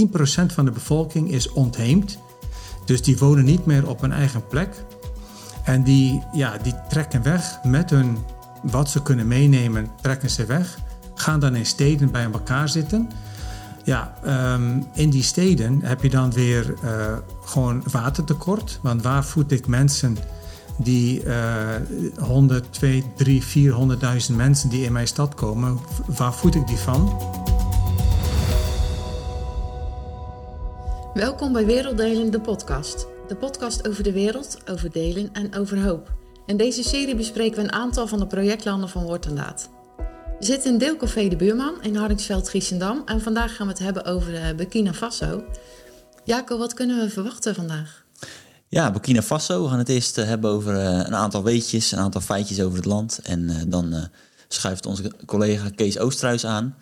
10% van de bevolking is ontheemd. Dus die wonen niet meer op hun eigen plek. En die, ja, die trekken weg met hun, wat ze kunnen meenemen, trekken ze weg. Gaan dan in steden bij elkaar zitten. Ja, ehm, in die steden heb je dan weer uh, gewoon watertekort. Want waar voed ik mensen die uh, 100, 2, 3, 400.000 mensen die in mijn stad komen, waar voed ik die van? Welkom bij Werelddelen, de podcast. De podcast over de wereld, over delen en over hoop. In deze serie bespreken we een aantal van de projectlanden van Woord en Daad. We zitten in Deelcafé De Buurman in Hardingsveld, Giesendam. En vandaag gaan we het hebben over uh, Burkina Faso. Jaco, wat kunnen we verwachten vandaag? Ja, Burkina Faso. We gaan het eerst uh, hebben over uh, een aantal weetjes, een aantal feitjes over het land. En dan schuift onze collega Kees Oosterhuis aan.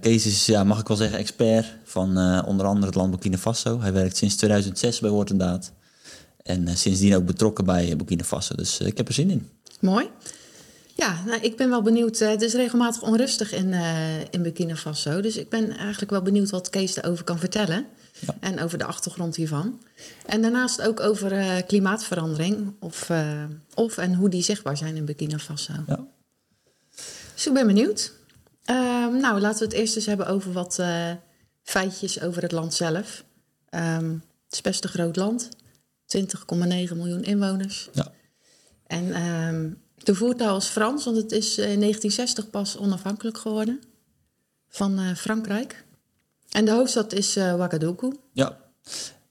Kees is, ja, mag ik wel zeggen, expert van onder andere het land Burkina Faso. Hij werkt sinds 2006 bij Woord en Daad. En sindsdien ook betrokken bij Burkina Faso. Dus ik heb er zin in. Mooi. Ja, nou, ik ben wel benieuwd. Het is regelmatig onrustig in, uh, in Burkina Faso. Dus ik ben eigenlijk wel benieuwd wat Kees erover kan vertellen. Ja. En over de achtergrond hiervan. En daarnaast ook over uh, klimaatverandering. Of, of en hoe die zichtbaar zijn in Burkina Faso. Ja. Dus ik ben benieuwd. Ehm, nou, laten we het eerst eens hebben over wat feitjes over het land zelf. Um, het is best een groot land. 20,9 miljoen inwoners. Ja. En um, de voertaal is Frans, want het is in 1960 pas onafhankelijk geworden van uh, Frankrijk. En de hoofdstad is uh, Ouagadougou. Ja,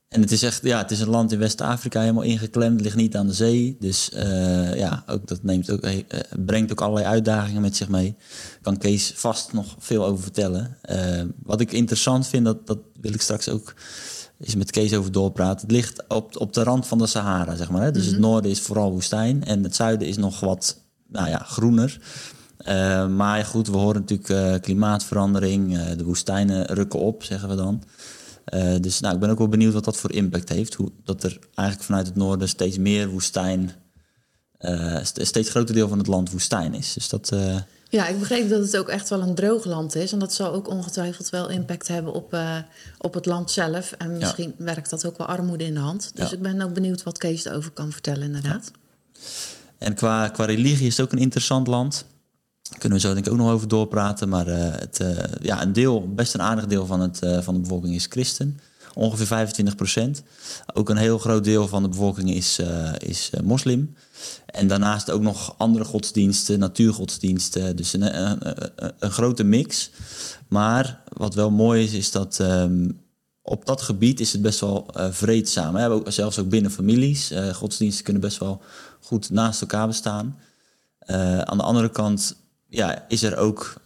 en het is echt, ja, het is een land in West-Afrika helemaal ingeklemd, ligt niet aan de zee. Dus uh, ja, ook, dat neemt ook, brengt ook allerlei uitdagingen met zich mee. Kan Kees vast nog veel over vertellen. wat ik interessant vind, dat, dat wil ik straks ook is met Kees over doorpraten. Het ligt op, op de rand van de Sahara, zeg maar. Hè? Dus het mhm. noorden is vooral woestijn en het zuiden is nog wat nou ja, groener. Maar goed, we horen natuurlijk klimaatverandering, de woestijnen rukken op, zeggen we dan. Dus nou, ik ben ook wel benieuwd wat dat voor impact heeft. Hoe, dat er eigenlijk vanuit het noorden steeds meer woestijn, een steeds groter deel van het land woestijn is. Dus dat, ja, ik begreep dat het ook echt wel een droog land is. En dat zal ook ongetwijfeld wel impact hebben op, uh, op het land zelf. En misschien werkt dat ook wel armoede in de hand. Dus ik ben ook benieuwd wat Kees erover kan vertellen, inderdaad. En qua, qua religie is het ook een interessant land. Kunnen we zo denk ik ook nog over doorpraten. Maar uh, het, uh, ja, een deel, best een aardig deel van, het, van de bevolking is christen. Ongeveer 25 procent. Ook een heel groot deel van de bevolking is, is moslim. En daarnaast ook nog andere godsdiensten, natuurgodsdiensten. Dus een, een, een grote mix. Maar wat wel mooi is, is dat um, op dat gebied is het best wel uh, vreedzaam. We hebben ook, zelfs ook binnen families. Godsdiensten kunnen best wel goed naast elkaar bestaan. Aan de andere kant ja, is er ook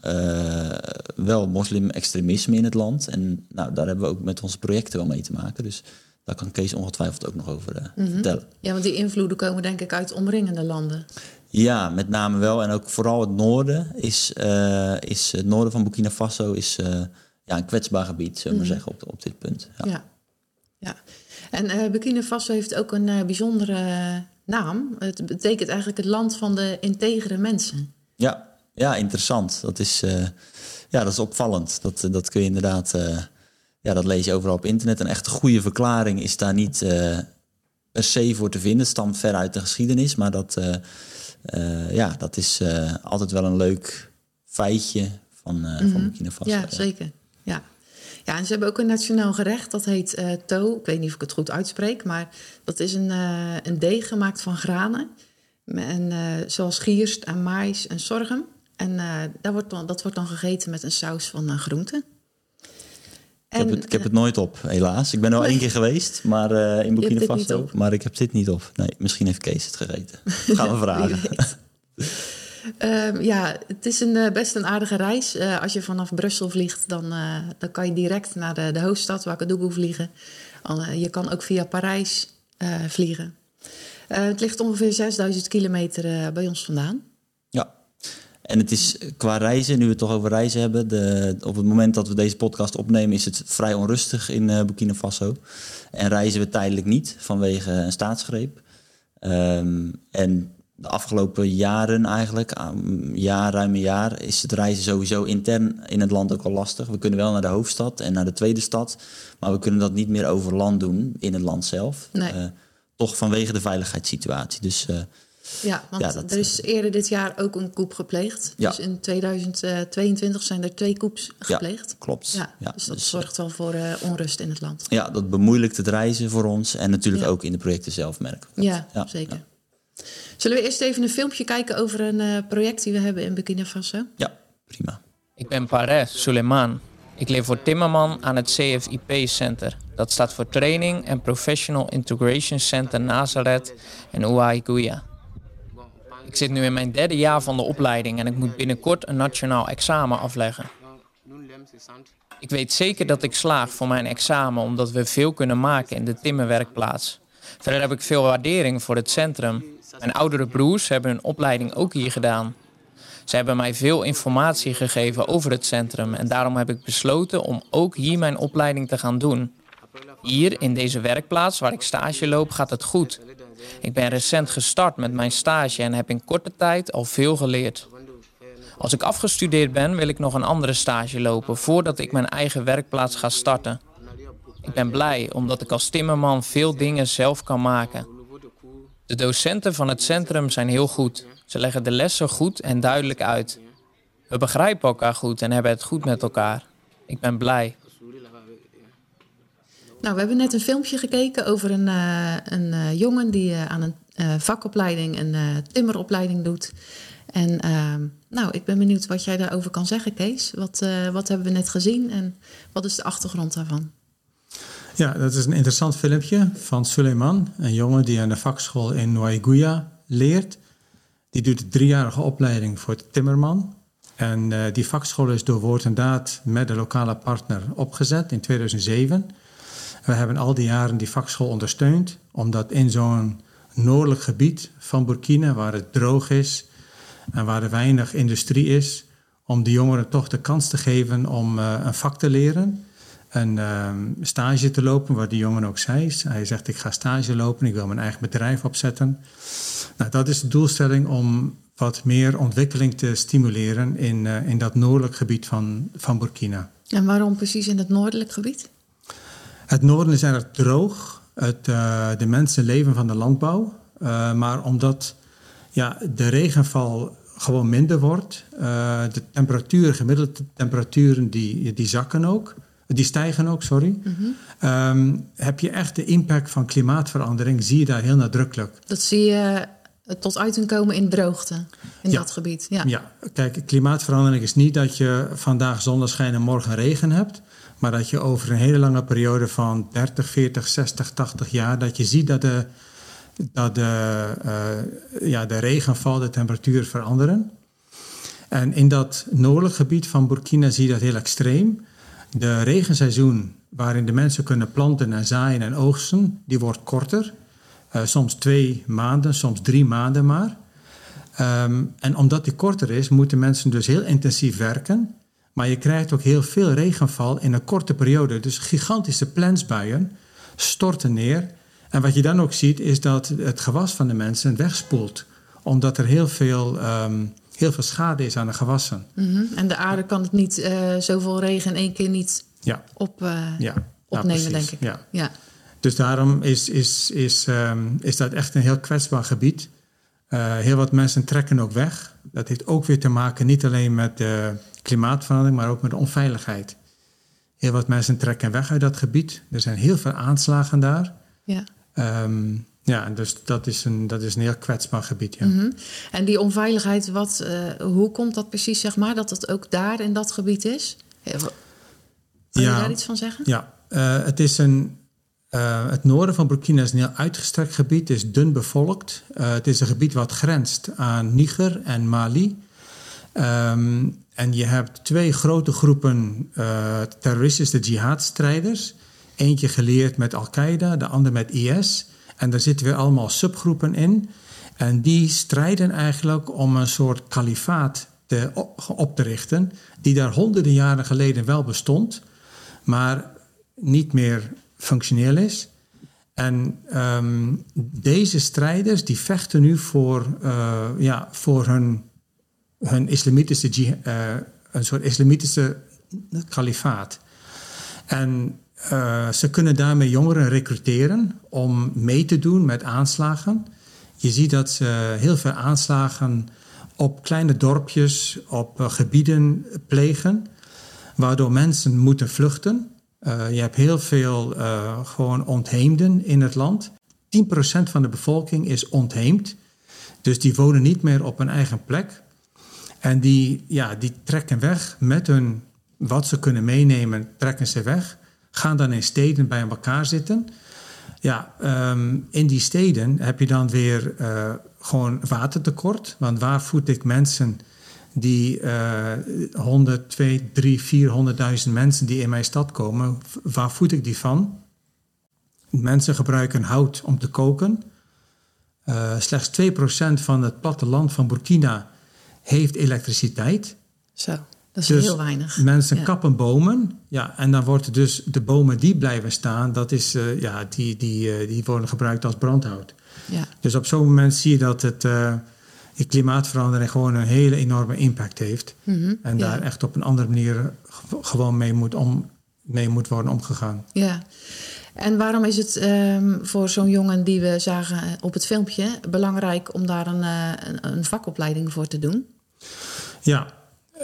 wel moslim-extremisme in het land. En nou, daar hebben we ook met onze projecten wel mee te maken. Dus daar kan Kees ongetwijfeld ook nog over uh, vertellen. Ja, want die invloeden komen denk ik uit omringende landen. Ja, met name wel. En ook vooral het noorden is, uh, is het noorden van Burkina Faso is ja, een kwetsbaar gebied, zullen we mm. zeggen, op, op dit punt. Ja. ja. ja. En Burkina Faso heeft ook een bijzondere naam. Het betekent eigenlijk het land van de integere mensen. Ja, ja interessant. Dat is, ja, dat is opvallend. Dat, dat kun je inderdaad ja, dat lees je overal op internet. Een echt goede verklaring is daar niet uh, per se voor te vinden. Het stamt ver uit de geschiedenis, maar dat, uh, uh, ja, dat is altijd wel een leuk feitje van, mm -hmm. van mhm. Burkina Faso. Ja, zeker. Ja. ja, en ze hebben ook een nationaal gerecht, dat heet to. Ik weet niet of ik het goed uitspreek, maar dat is een, een deeg gemaakt van granen. En, zoals gierst en mais en sorghum. En daar wordt dan, dat wordt dan gegeten met een saus van groenten. Ik heb, het, ik heb het nooit op, helaas. Ik ben al één keer geweest, maar uh, in Burkina Faso. Maar ik heb dit niet op. Nee, misschien heeft Kees het gegeten. Gaan we vragen. um, ja, het is een, uh, best een aardige reis. Uh, als je vanaf Brussel vliegt, dan, dan kan je direct naar de, de hoofdstad, Ouagadougou, vliegen. je kan ook via Parijs vliegen. het ligt ongeveer 6000 kilometer bij ons vandaan. En het is qua reizen, nu we het toch over reizen hebben, de, op het moment dat we deze podcast opnemen, is het vrij onrustig in uh, Burkina Faso. En reizen we tijdelijk niet vanwege een staatsgreep. Um, en de afgelopen jaren eigenlijk, jaar, ruim een jaar, is het reizen sowieso intern in het land ook al lastig. We kunnen wel naar de hoofdstad en naar de tweede stad, maar we kunnen dat niet meer over land doen in het land zelf. Nee. toch vanwege de veiligheidssituatie. Dus ja, want er is eerder dit jaar ook een koep gepleegd. Ja. Dus in 2022 zijn er twee koeps gepleegd. Ja, klopt. Ja, dus dat dus, zorgt wel voor uh, onrust in het land. Ja, dat bemoeilijkt het reizen voor ons. En natuurlijk ook in de projecten zelf merken Ja, zeker. Zullen we eerst even een filmpje kijken over een uh, project die we hebben in Burkina Faso? Ja, prima. Ik ben Pares Suleiman. Ik leer voor Timmerman aan het CFIP Center. Dat staat voor Training and Professional Integration Center Nazareth en Ouaïgouya. Ik zit nu in mijn derde jaar van de opleiding en ik moet binnenkort een nationaal examen afleggen. Ik weet zeker dat ik slaag voor mijn examen omdat we veel kunnen maken in de timmerwerkplaats. Verder heb ik veel waardering voor het centrum. Mijn oudere broers hebben hun opleiding ook hier gedaan. Ze hebben mij veel informatie gegeven over het centrum en daarom heb ik besloten om ook hier mijn opleiding te gaan doen. Hier, in deze werkplaats waar ik stage loop, gaat het goed. Ik ben recent gestart met mijn stage en heb in korte tijd al veel geleerd. Als ik afgestudeerd ben, wil ik nog een andere stage lopen voordat ik mijn eigen werkplaats ga starten. Ik ben blij omdat ik als timmerman veel dingen zelf kan maken. De docenten van het centrum zijn heel goed. Ze leggen de lessen goed en duidelijk uit. We begrijpen elkaar goed en hebben het goed met elkaar. Ik ben blij. Nou, we hebben net een filmpje gekeken over een, uh, een uh, jongen die uh, aan een vakopleiding, een timmeropleiding doet. En ehm, nou, ik ben benieuwd wat jij daarover kan zeggen, Kees. Wat, wat hebben we net gezien en wat is de achtergrond daarvan? Ja, dat is een interessant filmpje van Suleiman, een jongen die aan de vakschool in Nouaïgouya leert. Die doet een driejarige opleiding voor timmerman. En die vakschool is door woord en daad met de lokale partner opgezet in 2007. We hebben al die jaren die vakschool ondersteund, omdat in zo'n noordelijk gebied van Burkina, waar het droog is en waar er weinig industrie is, om de jongeren toch de kans te geven om uh, een vak te leren. Een uh, stage te lopen, wat die jongen ook zei. Hij zegt, ik ga stage lopen, ik wil mijn eigen bedrijf opzetten. Nou, dat is de doelstelling om wat meer ontwikkeling te stimuleren in, uh, in dat noordelijk gebied van, van Burkina. En waarom precies in het noordelijk gebied? Het noorden is erg droog. Het, uh, de mensen leven van de landbouw. Uh, maar omdat ja, de regenval gewoon minder wordt, uh, de temperatuur, gemiddelde temperaturen, die, die zakken ook. Die stijgen ook, sorry. Mm -hmm. um, heb je echt de impact van klimaatverandering, zie je daar heel nadrukkelijk. Dat zie je tot uiting komen in droogte in ja. dat gebied. Ja. ja, kijk, klimaatverandering is niet dat je vandaag zonneschijn en morgen regen hebt. Maar dat je over een hele lange periode van 30, 40, 60, 80 jaar, dat je ziet dat de, dat de, uh, ja, de regenval, de temperatuur veranderen. En in dat noordelijk gebied van Burkina zie je dat heel extreem. De regenseizoen waarin de mensen kunnen planten en zaaien en oogsten, die wordt korter. Uh, soms twee maanden, soms drie maanden maar. Um, en omdat die korter is, moeten mensen dus heel intensief werken. Maar je krijgt ook heel veel regenval in een korte periode. Dus gigantische plensbuien storten neer. En wat je dan ook ziet, is dat het gewas van de mensen wegspoelt. Omdat er heel veel, um, heel veel schade is aan de gewassen. Mm -hmm. En de aarde kan het niet, uh, zoveel regen in één keer niet ja. Op, uh, ja. opnemen, denk ik. Ja. ja. Dus daarom is, is, is, um, is dat echt een heel kwetsbaar gebied. Uh, heel wat mensen trekken ook weg. Dat heeft ook weer te maken niet alleen met de klimaatverandering, maar ook met de onveiligheid. Heel wat mensen trekken weg uit dat gebied. Er zijn heel veel aanslagen daar. Ja. Um, ja, dus dat is een, dat is een heel kwetsbaar gebied. Ja. Mm -hmm. En die onveiligheid, wat, uh, hoe komt dat precies, zeg maar, dat het ook daar in dat gebied is? Kun ja, je daar iets van zeggen? Ja, uh, het is een. Uh, het noorden van Burkina is een heel uitgestrekt gebied, het is dun bevolkt. het is een gebied wat grenst aan Niger en Mali. Um, en je hebt twee grote groepen uh, terroristische jihadstrijders. Eentje geleerd met Al-Qaeda, de ander met IS. En daar zitten weer allemaal subgroepen in. En die strijden eigenlijk om een soort kalifaat te, op te richten, die daar honderden jaren geleden wel bestond, maar niet meer functioneel is. En ehm, deze strijders die vechten nu voor, uh, ja, voor hun, hun islamitische, uh, een soort islamitische kalifaat. En uh, ze kunnen daarmee jongeren recruteren om mee te doen met aanslagen. Je ziet dat ze heel veel aanslagen op kleine dorpjes, op gebieden plegen, waardoor mensen moeten vluchten. Je hebt heel veel gewoon ontheemden in het land. 10% van de bevolking is ontheemd. Dus die wonen niet meer op hun eigen plek. En die, ja, die trekken weg met hun, wat ze kunnen meenemen, trekken ze weg. Gaan dan in steden bij elkaar zitten. Ja, um, in die steden heb je dan weer uh, gewoon watertekort. Want waar voed ik mensen die uh, 100, 2, 3, 400.000 mensen die in mijn stad komen, waar voed ik die van? Mensen gebruiken hout om te koken. Uh, slechts 2% van het platteland van Burkina heeft elektriciteit. Zo, dat is dus heel weinig. Mensen ja. kappen bomen. Ja, en dan worden dus de bomen die blijven staan, dat is, uh, ja, die, die, uh, die worden gebruikt als brandhout. Ja. Dus op zo'n moment zie je dat het die klimaatverandering gewoon een hele enorme impact heeft. Mm -hmm, en daar ja. echt op een andere manier gewoon mee moet, om, mee moet worden omgegaan. Ja. En waarom is het um, voor zo'n jongen die we zagen op het filmpje belangrijk om daar een, een, een vakopleiding voor te doen? Ja,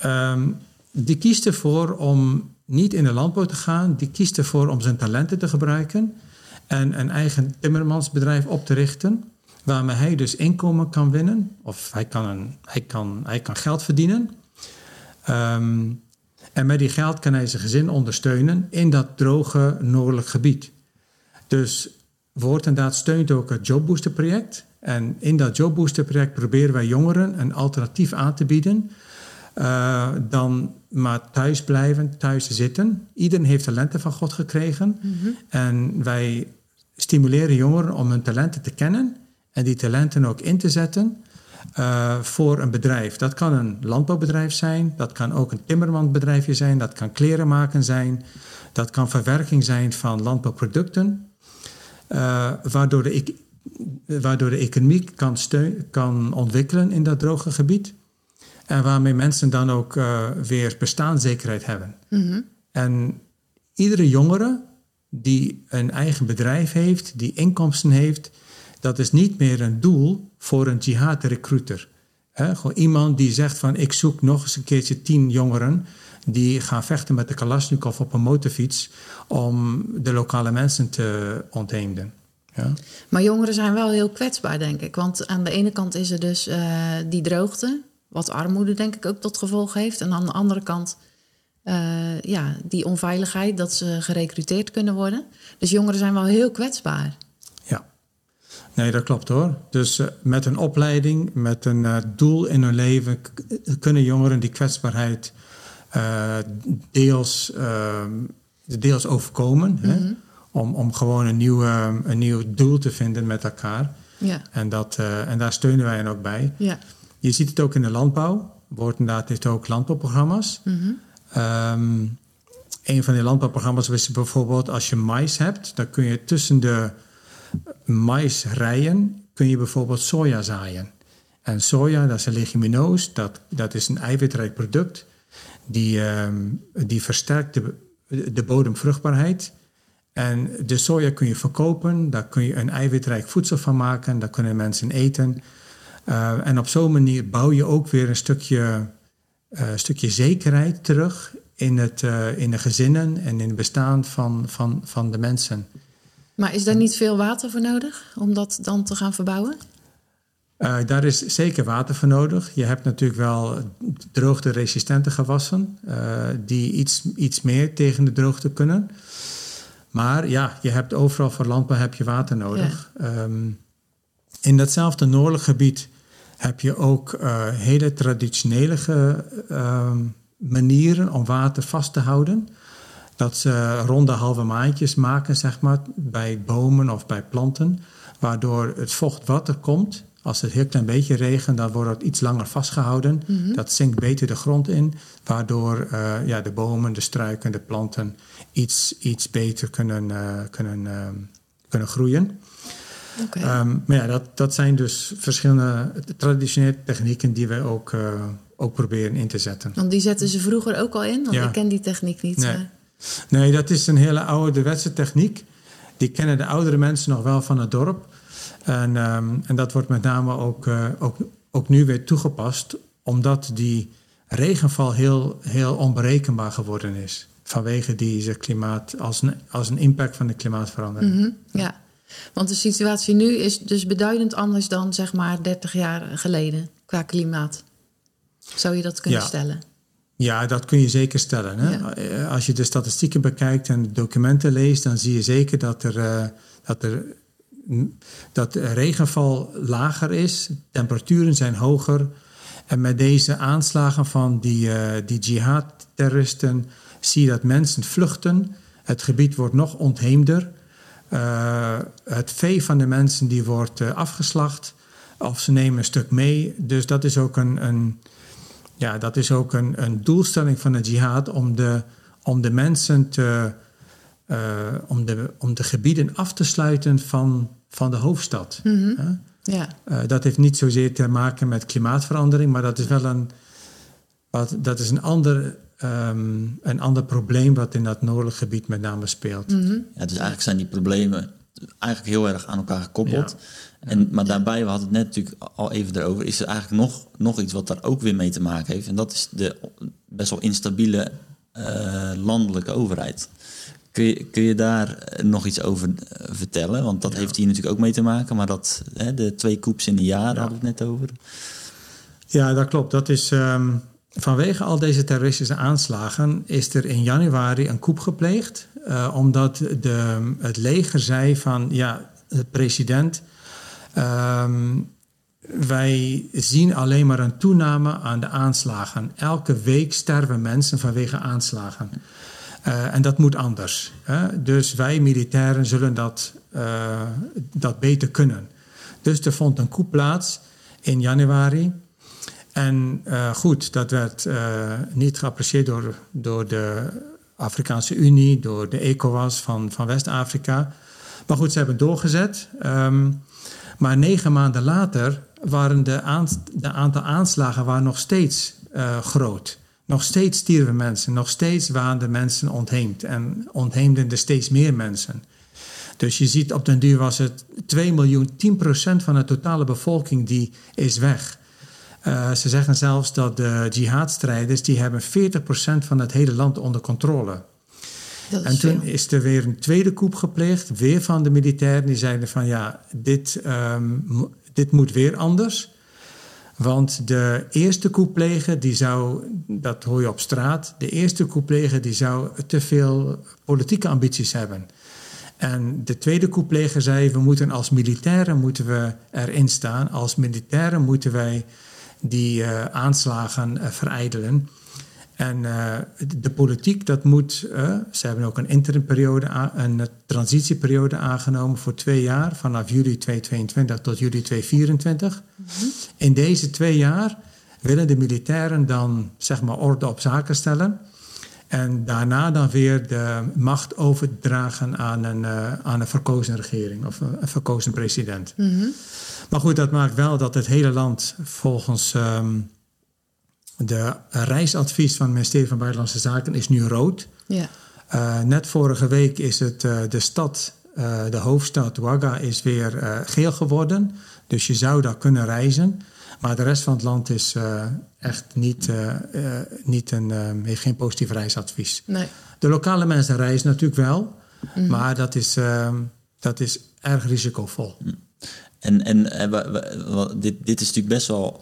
um, die kiest ervoor om niet in de landbouw te gaan. Die kiest ervoor om zijn talenten te gebruiken en een eigen timmermansbedrijf op te richten waarmee hij dus inkomen kan winnen. Of hij kan, een, hij kan, hij kan geld verdienen. Um, en met die geld kan hij zijn gezin ondersteunen in dat droge noordelijk gebied. Dus Woord en Daad steunt ook het Jobbooster project. En in dat Jobbooster project proberen wij jongeren een alternatief aan te bieden. Uh, dan maar thuis blijven, thuis zitten. Iedereen heeft talenten van God gekregen. Mm -hmm. En wij stimuleren jongeren om hun talenten te kennen en die talenten ook in te zetten uh, voor een bedrijf. Dat kan een landbouwbedrijf zijn, dat kan ook een timmermanbedrijfje zijn, dat kan kleren maken zijn, dat kan verwerking zijn van landbouwproducten, uh, waardoor, de, waardoor de economie kan, steun, kan ontwikkelen in dat droge gebied. En waarmee mensen dan ook uh, weer bestaanszekerheid hebben. Mm -hmm. En iedere jongere die een eigen bedrijf heeft, die inkomsten heeft, dat is niet meer een doel voor een jihad-recruiter. Gewoon iemand die zegt van ik zoek nog eens een keertje tien jongeren die gaan vechten met de Kalashnikov op een motorfiets om de lokale mensen te ontheemden. Ja. Maar jongeren zijn wel heel kwetsbaar, denk ik. Want aan de ene kant is er dus uh, die droogte, wat armoede denk ik ook tot gevolg heeft. En aan de andere kant uh, ja, die onveiligheid, dat ze gerecruiteerd kunnen worden. Dus jongeren zijn wel heel kwetsbaar. Nee, dat klopt hoor. Dus uh, met een opleiding, met een uh, doel in hun leven, kunnen jongeren die kwetsbaarheid deels, deels overkomen. Mm -hmm. hè? Om, om gewoon een, nieuwe, een nieuw doel te vinden met elkaar. Ja. En, dat, en daar steunen wij hen ook bij. Ja. Je ziet het ook in de landbouw. Woordendaad heeft ook landbouwprogramma's. Mm -hmm. um, een van die landbouwprogramma's is bijvoorbeeld als je mais hebt, dan kun je tussen de maisrijen kun je bijvoorbeeld soja zaaien. En soja, dat is een leguminoos, dat, dat is een eiwitrijk product. Die, um, die versterkt de, de bodemvruchtbaarheid. En de soja kun je verkopen, daar kun je een eiwitrijk voedsel van maken, daar kunnen mensen eten. Uh, en op zo'n manier bouw je ook weer een stukje, uh, stukje zekerheid terug in, het, uh, in de gezinnen en in het bestaan van, van, van de mensen. Maar is daar niet veel water voor nodig om dat dan te gaan verbouwen? Daar is zeker water voor nodig. Je hebt natuurlijk wel droogte-resistente gewassen die iets, iets meer tegen de droogte kunnen. Maar ja, je hebt overal voor landbouw heb je water nodig. Ja. Um, in datzelfde noordelijk gebied heb je ook uh, hele traditionele uh, manieren om water vast te houden. Dat ze ronde halve maandjes maken, zeg maar, bij bomen of bij planten. Waardoor het vocht wat er komt, als het heel klein beetje regent, dan wordt het iets langer vastgehouden. Mhm. Mm -hmm. Dat zinkt beter de grond in, waardoor uh, ja, de bomen, de struiken, de planten iets, iets beter kunnen, uh, kunnen, uh, kunnen groeien. Ehm, maar ja, dat, dat zijn dus verschillende traditionele technieken die wij ook, eh, ook proberen in te zetten. Want die zetten ze vroeger ook al in, want Ja. ik ken die techniek niet. Nee. eh. Nee, dat is een hele ouderwetse techniek. Die kennen de oudere mensen nog wel van het dorp. En, ehm, en dat wordt met name ook, eh, ook, ook nu weer toegepast, omdat die regenval heel, heel onberekenbaar geworden is. Vanwege deze klimaat, als een, als een impact van de klimaatverandering. Mhm, ja, want de situatie nu is dus beduidend anders dan zeg maar 30 jaar geleden qua klimaat. Zou je dat kunnen Ja. stellen? Ja, dat kun je zeker stellen. Hè? Ja. Eh, Als je de statistieken bekijkt en de documenten leest, dan zie je zeker dat er, eh, dat er dat de regenval lager is, temperaturen zijn hoger. En met deze aanslagen van die, eh, die jihad-terroristen zie je dat mensen vluchten. Het gebied wordt nog ontheemder. Eh, het vee van de mensen die wordt eh, afgeslacht. Of ze nemen een stuk mee. Dus dat is ook een, een, ja, dat is ook een, een doelstelling van de jihad om de, om de mensen te, eh, om, de, om de gebieden af te sluiten van, van de hoofdstad. Mhm. Ja, Eh, dat heeft niet zozeer te maken met klimaatverandering, maar dat is wel een, wat, dat is een, ander, ehm, een ander probleem wat in dat noordelijk gebied met name speelt. Mhm. Ja, dus eigenlijk zijn die problemen eigenlijk heel erg aan elkaar gekoppeld. En, maar daarbij, we hadden het net natuurlijk al even erover, is er eigenlijk nog, nog iets wat daar ook weer mee te maken heeft. En dat is de best wel instabiele eh, landelijke overheid. Kun je, kun je daar nog iets over eh, vertellen? Want dat heeft hier natuurlijk ook mee te maken. Maar dat, hè, de twee koeps in een jaar hadden we het net over. Ja, dat klopt. Dat is, ehm, vanwege al deze terroristische aanslagen is er in januari een coup gepleegd. eh, omdat de, het leger zei van, ja, de president... ehm, wij zien alleen maar een toename aan de aanslagen. Elke week sterven mensen vanwege aanslagen. Eh, en dat moet anders. Hè? Dus wij militairen zullen dat, eh, dat beter kunnen. Dus er vond een coup plaats in januari. En eh, goed, dat werd niet geapprecieerd door, door de Afrikaanse Unie, door de ECOWAS van, van West-Afrika. Maar goed, ze hebben doorgezet. Ehm, maar negen maanden later waren de, de aantal aanslagen waren nog steeds groot. Nog steeds stierven mensen, nog steeds waren de mensen ontheemd. En ontheemden er steeds meer mensen. Dus je ziet op den duur was het 2 miljoen, 10 procent van de totale bevolking die is weg. Eh, ze zeggen zelfs dat de jihadstrijders die hebben 40 procent van het hele land onder controle. En toen veel. is er weer een tweede coup gepleegd, weer van de militairen. Die zeiden van ja, dit, ehm, dit moet weer anders. Want de eerste couppleger, die zou, dat hoor je op straat, de eerste couppleger die zou te veel politieke ambities hebben. En de tweede couppleger zei, we moeten als militairen moeten we erin staan. Als militairen moeten wij die eh, aanslagen eh, verijdelen. En eh, de politiek, dat moet. eh, ze hebben ook een interimperiode, een eh, transitieperiode aangenomen voor twee jaar, vanaf juli 2022 tot juli 2024. In deze twee jaar willen de militairen dan zeg maar orde op zaken stellen. En daarna dan weer de macht overdragen aan een, aan een verkozen regering of een, een verkozen president. Mhm. Maar goed, dat maakt wel dat het hele land volgens ehm, de reisadvies van het ministerie van Buitenlandse Zaken is nu rood. Ja. Eh, net vorige week is het eh, de stad, eh, de hoofdstad Ouaga, is weer eh, geel geworden. Dus je zou daar kunnen reizen. Maar de rest van het land is eh, echt niet, eh, eh, niet een, eh, heeft geen positief reisadvies. Nee. De lokale mensen reizen natuurlijk wel, maar dat is, ehm, dat is erg risicovol. En, en wa- wa- dit, dit is natuurlijk best wel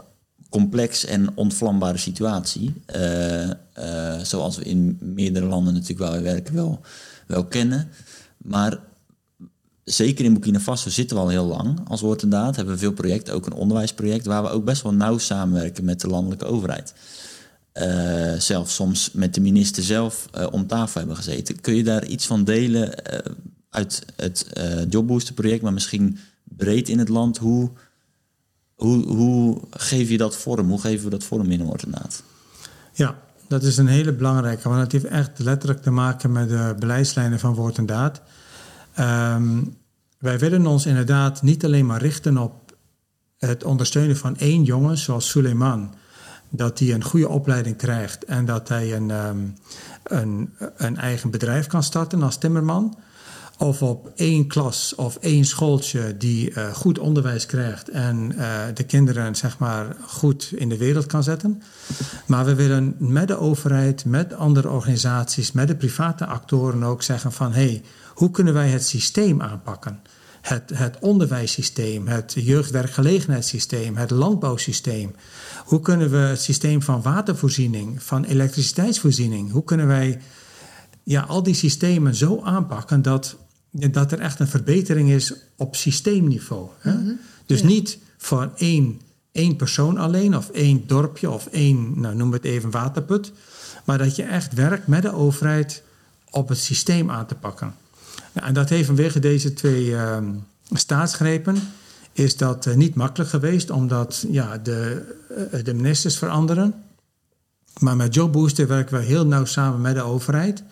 complex en ontvlambare situatie. Eh, eh, zoals we in meerdere landen natuurlijk wel werken wel, kennen. Maar zeker in Burkina Faso zitten we al heel lang als woordindaad. Hebben we veel projecten, ook een onderwijsproject... waar we ook best wel nauw samenwerken met de landelijke overheid. Eh, zelfs soms met de minister zelf om tafel hebben gezeten. Kun je daar iets van delen uit het eh Jobbooster project... maar misschien breed in het land? Hoe, hoe, hoe geef je dat vorm? Hoe geven we dat vorm in Woordendaad? Ja, dat is een hele belangrijke, want het heeft echt letterlijk te maken met de beleidslijnen van woord en daad. Ehm, wij willen ons inderdaad niet alleen maar richten op het ondersteunen van één jongen, zoals Suleiman. Dat hij een goede opleiding krijgt en dat hij een, ehm, een, een eigen bedrijf kan starten als timmerman. Of op één klas of één schooltje die uh, goed onderwijs krijgt en uh, de kinderen zeg maar goed in de wereld kan zetten. Maar we willen met de overheid, met andere organisaties, met de private actoren ook zeggen van hé, hey, hoe kunnen wij het systeem aanpakken? Het, het onderwijssysteem, het jeugdwerkgelegenheidssysteem, het landbouwsysteem. Hoe kunnen we het systeem van watervoorziening, van elektriciteitsvoorziening, hoe kunnen wij ja, al die systemen zo aanpakken dat, dat er echt een verbetering is op systeemniveau. Hè? Mm -hmm. Dus ja. niet voor één, één persoon alleen of één dorpje of één, nou, noem het even waterput. Maar dat je echt werkt met de overheid op het systeem aan te pakken. En dat heeft vanwege deze twee uh, staatsgrepen is dat uh, niet makkelijk geweest, omdat ja, de, uh, de ministers veranderen. Maar met Job Booster werken we heel nauw samen met de overheid.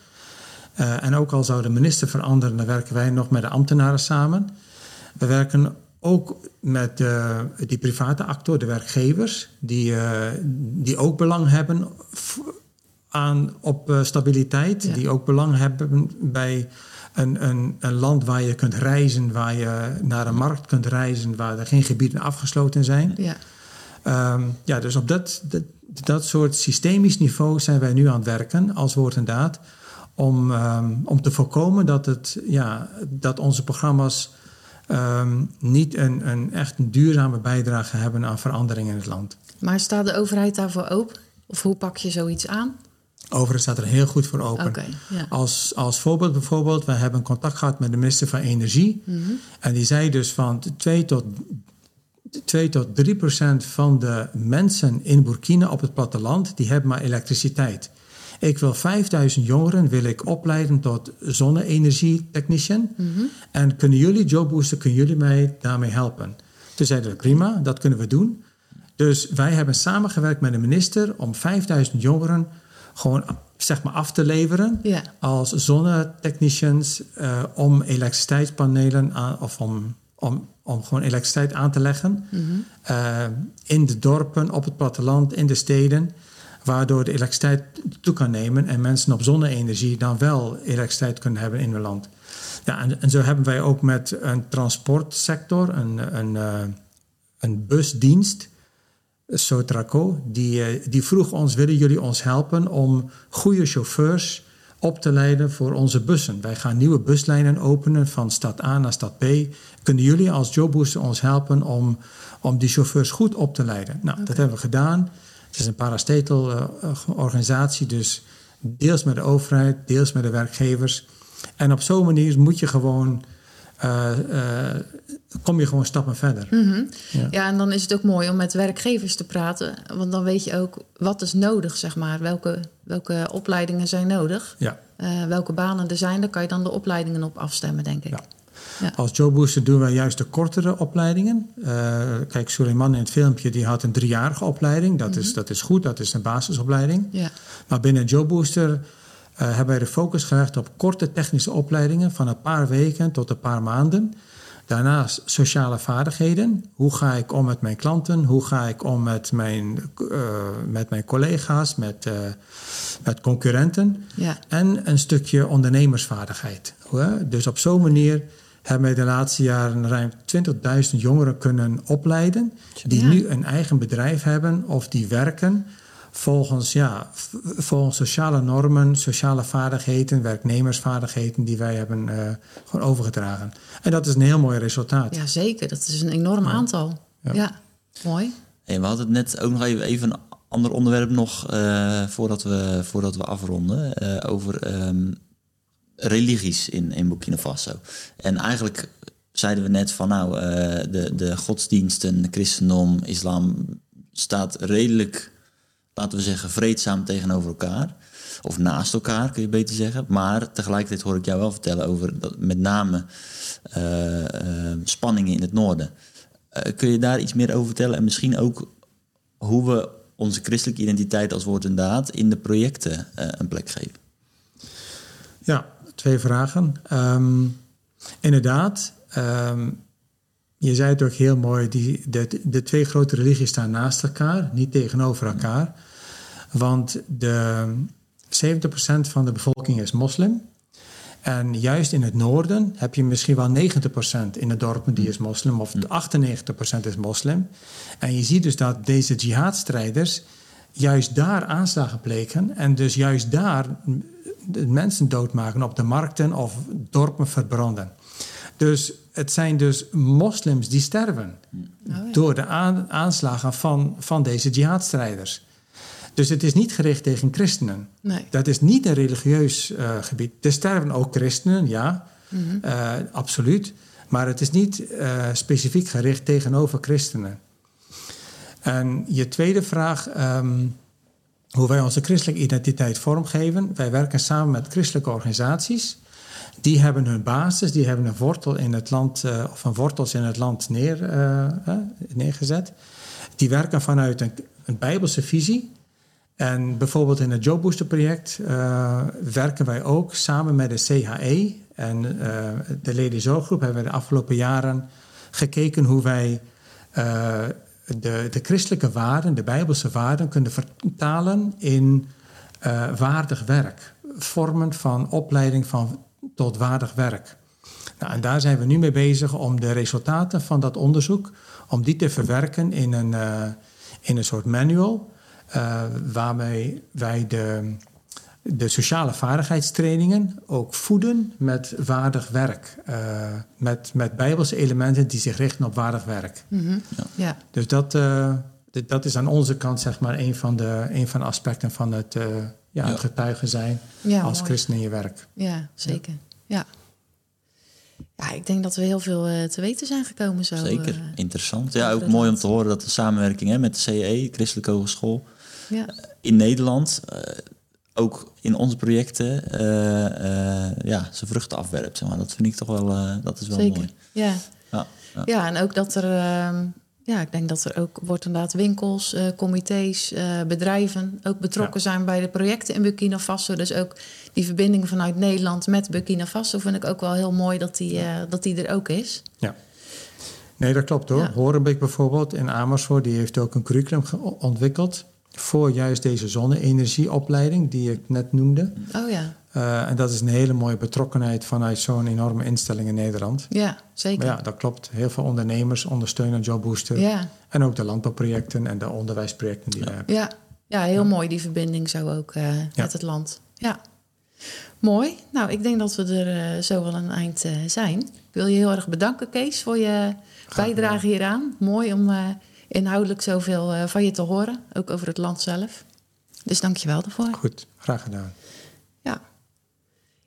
Uh, en ook al zou de minister veranderen, dan werken wij nog met de ambtenaren samen. We werken ook met uh, die private actor, de werkgevers, die, uh, die ook belang hebben aan, op stabiliteit, ja. die ook belang hebben bij een, een, een, land waar je kunt reizen, waar je naar een markt kunt reizen, waar er geen gebieden afgesloten zijn. Ja, um, ja dus op dat, dat, dat soort systemisch niveau zijn wij nu aan het werken als woord en daad om, um, om te voorkomen dat, het, ja, dat onze programma's um, niet een, een echt een duurzame bijdrage hebben aan verandering in het land. Maar staat de overheid daarvoor open? Of hoe pak je zoiets aan? Overheid staat er heel goed voor open. Okay, ja. als, als voorbeeld bijvoorbeeld, we hebben contact gehad met de minister van Energie. Mhm. Mm -hmm. En die zei dus van 2 tot 2 tot 3 procent van de mensen in Burkina op het platteland, die hebben maar elektriciteit. Ik wil 5000 jongeren wil ik opleiden tot zonne-energie-technician. Mhm. Mm -hmm. En kunnen jullie, Jobbooster, kunnen jullie mij daarmee helpen? Toen zeiden we, prima, dat kunnen we doen. Dus wij hebben samengewerkt met de minister om 5000 jongeren gewoon zeg maar af te leveren ja. als zonnetechnicians uh, om elektriciteitspanelen aan, of om, om, om gewoon elektriciteit aan te leggen mm -hmm. uh, in de dorpen, op het platteland, in de steden waardoor de elektriciteit toe kan nemen en mensen op zonne-energie dan wel elektriciteit kunnen hebben in hun land. Ja, en, en, zo hebben wij ook met een transportsector, een, een, uh, een busdienst, Sotraco, die, uh, die vroeg ons, willen jullie ons helpen om goede chauffeurs op te leiden voor onze bussen. Wij gaan nieuwe buslijnen openen van stad A naar stad B. Kunnen jullie als Jobbooster ons helpen om, om die chauffeurs goed op te leiden? Nou, okay. dat hebben we gedaan. Het is een parastatal uh, organisatie, dus deels met de overheid, deels met de werkgevers. En op zo'n manier moet je gewoon, uh, uh, kom je gewoon stappen verder. Mm -hmm. ja. ja. en dan is het ook mooi om met werkgevers te praten, want dan weet je ook wat is nodig, zeg maar. Welke, welke opleidingen zijn nodig? Ja. welke banen er zijn, daar kan je dan de opleidingen op afstemmen, denk ik. Ja. Ja. Als Jobbooster doen wij juist de kortere opleidingen. Uh, kijk, Suleiman in het filmpje die had een driejarige opleiding. Dat, mm -hmm. is, dat is goed, dat is een basisopleiding. Ja. Maar binnen Jobbooster uh, hebben wij de focus gelegd op korte technische opleidingen... van een paar weken tot een paar maanden. Daarnaast sociale vaardigheden. Hoe ga ik om met mijn klanten? Hoe ga ik om met mijn, uh, met mijn collega's, met, met concurrenten? Ja. En een stukje ondernemersvaardigheid. Dus op zo'n manier hebben wij de laatste jaren ruim 20.000 jongeren kunnen opleiden. Die ja. nu een eigen bedrijf hebben of die werken volgens, ja, volgens sociale normen, sociale vaardigheden, werknemersvaardigheden die wij hebben uh, gewoon overgedragen. En dat is een heel mooi resultaat. Ja, zeker. Dat is een enorm ja. aantal. Ja, ja. mooi. Hey, we hadden het net ook nog even, even een ander onderwerp nog uh, voordat, we, voordat we afronden. Uh, over um, religies in, in Burkina Faso. En eigenlijk zeiden we net van nou, uh, de, de godsdiensten, christendom, islam staat redelijk, laten we zeggen, vreedzaam tegenover elkaar. Of naast elkaar, kun je beter zeggen. Maar tegelijkertijd hoor ik jou wel vertellen over dat, met name uh, uh, spanningen in het noorden. kun je daar iets meer over vertellen? En misschien ook hoe we onze christelijke identiteit als woord en daad in de projecten een plek geven? Ja, twee vragen. Um, inderdaad, ehm, je zei het ook heel mooi, die, de, de twee grote religies staan naast elkaar, niet tegenover elkaar. Want de 70% van de bevolking is moslim. En juist in het noorden heb je misschien wel 90% in het dorpen die is moslim, of 98% is moslim. En je ziet dus dat deze jihadstrijders juist daar aanslagen pleken en dus juist daar mensen doodmaken op de markten of dorpen verbranden. Dus het zijn dus moslims die sterven oh door de aanslagen van, van deze jihadstrijders. Dus het is niet gericht tegen christenen. Nee. Dat is niet een religieus uh, gebied. Er sterven ook christenen, ja, mm uh, absoluut. Maar het is niet uh, specifiek gericht tegenover christenen. En je tweede vraag, um, hoe wij onze christelijke identiteit vormgeven. Wij werken samen met christelijke organisaties. Die hebben hun basis, die hebben een wortel in het land, of een wortels in het land neer, neergezet. Die werken vanuit een, een bijbelse visie. En bijvoorbeeld in het Job Booster project uh, werken wij ook samen met de CHE en de Lady Zorggroep hebben we de afgelopen jaren gekeken hoe wij de, de christelijke waarden, de bijbelse waarden, kunnen vertalen in waardig werk. Vormen van opleiding van, tot waardig werk. Nou, en daar zijn we nu mee bezig om de resultaten van dat onderzoek, om die te verwerken in een, in een soort manual uh, waarmee wij de, de sociale vaardigheidstrainingen ook voeden met waardig werk. Uh, met, met bijbelse elementen die zich richten op waardig werk. Mm -hmm. ja. ja. Dus dat, uh, dat is aan onze kant zeg maar een van de, een van de aspecten van het, ja, ja. het getuigen zijn ja, als mooi. christen in je werk. Ja, zeker. ja. Ja, ik denk dat we heel veel te weten zijn gekomen zo. Zeker, interessant. Ja, ook mooi om te horen dat de samenwerking hè, met de CE, Christelijke Hogeschool, ja. in Nederland, ook in onze projecten, ja, zijn vruchten afwerpt. Zeg maar. Dat vind ik toch wel, dat is wel Zeker. mooi. Ja. Ja, ja. ja, en ook dat er, ehm, ja, ik denk dat er ook wordt inderdaad winkels, comité's, bedrijven ook betrokken ja. zijn bij de projecten in Burkina Faso. Dus ook die verbinding vanuit Nederland met Burkina Faso vind ik ook wel heel mooi dat die, uh, dat die er ook is. Ja. Nee, dat klopt hoor. Ja. Horenbeek bijvoorbeeld in Amersfoort, die heeft ook een curriculum ontwikkeld voor juist deze zonne-energieopleiding die ik net noemde. Oh ja. Uh, en dat is een hele mooie betrokkenheid vanuit zo'n enorme instelling in Nederland. Ja, zeker. Maar ja, dat klopt. Heel veel ondernemers ondersteunen Jobbooster. Ja. En ook de landbouwprojecten en de onderwijsprojecten die ja. we hebben. Ja, ja heel ja. mooi die verbinding zo ook uh, met het land. Ja. Mooi. Nou, ik denk dat we er uh, zo wel een eind zijn. Ik wil je heel erg bedanken, Kees, voor je Graag bijdrage hieraan. Mooi om inhoudelijk zoveel van je te horen, ook over het land zelf. Dus dank je wel daarvoor. Goed, graag gedaan. Ja.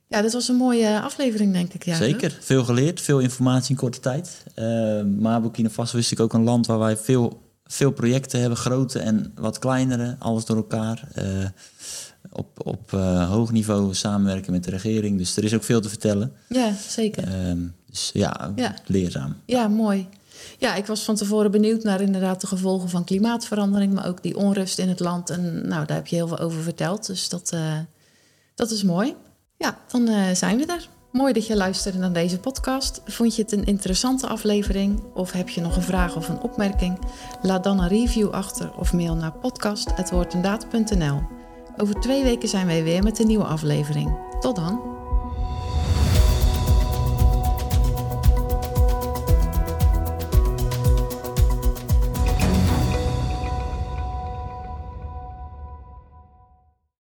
Ja, dit was een mooie aflevering, denk ik. Ja, Zeker. Veel geleerd, veel informatie in korte tijd. maar Burkina Faso is natuurlijk ook een land waar wij veel, veel projecten hebben. Grote en wat kleinere, alles door elkaar op, op uh, hoog niveau samenwerken met de regering. Dus er is ook veel te vertellen. Ja, zeker. Um, dus ja, ja, leerzaam. Ja, mooi. Ja, ik was van tevoren benieuwd naar inderdaad de gevolgen van klimaatverandering, maar ook die onrust in het land. En nou, daar heb je heel veel over verteld. Dus dat, uh, dat is mooi. Ja, dan uh, zijn we er. Mooi dat je luisterde naar deze podcast. Vond je het een interessante aflevering? Of heb je nog een vraag of een opmerking? Laat dan een review achter of mail naar podcast.woordendaad.nl. Over twee weken zijn wij weer met een nieuwe aflevering. Tot dan!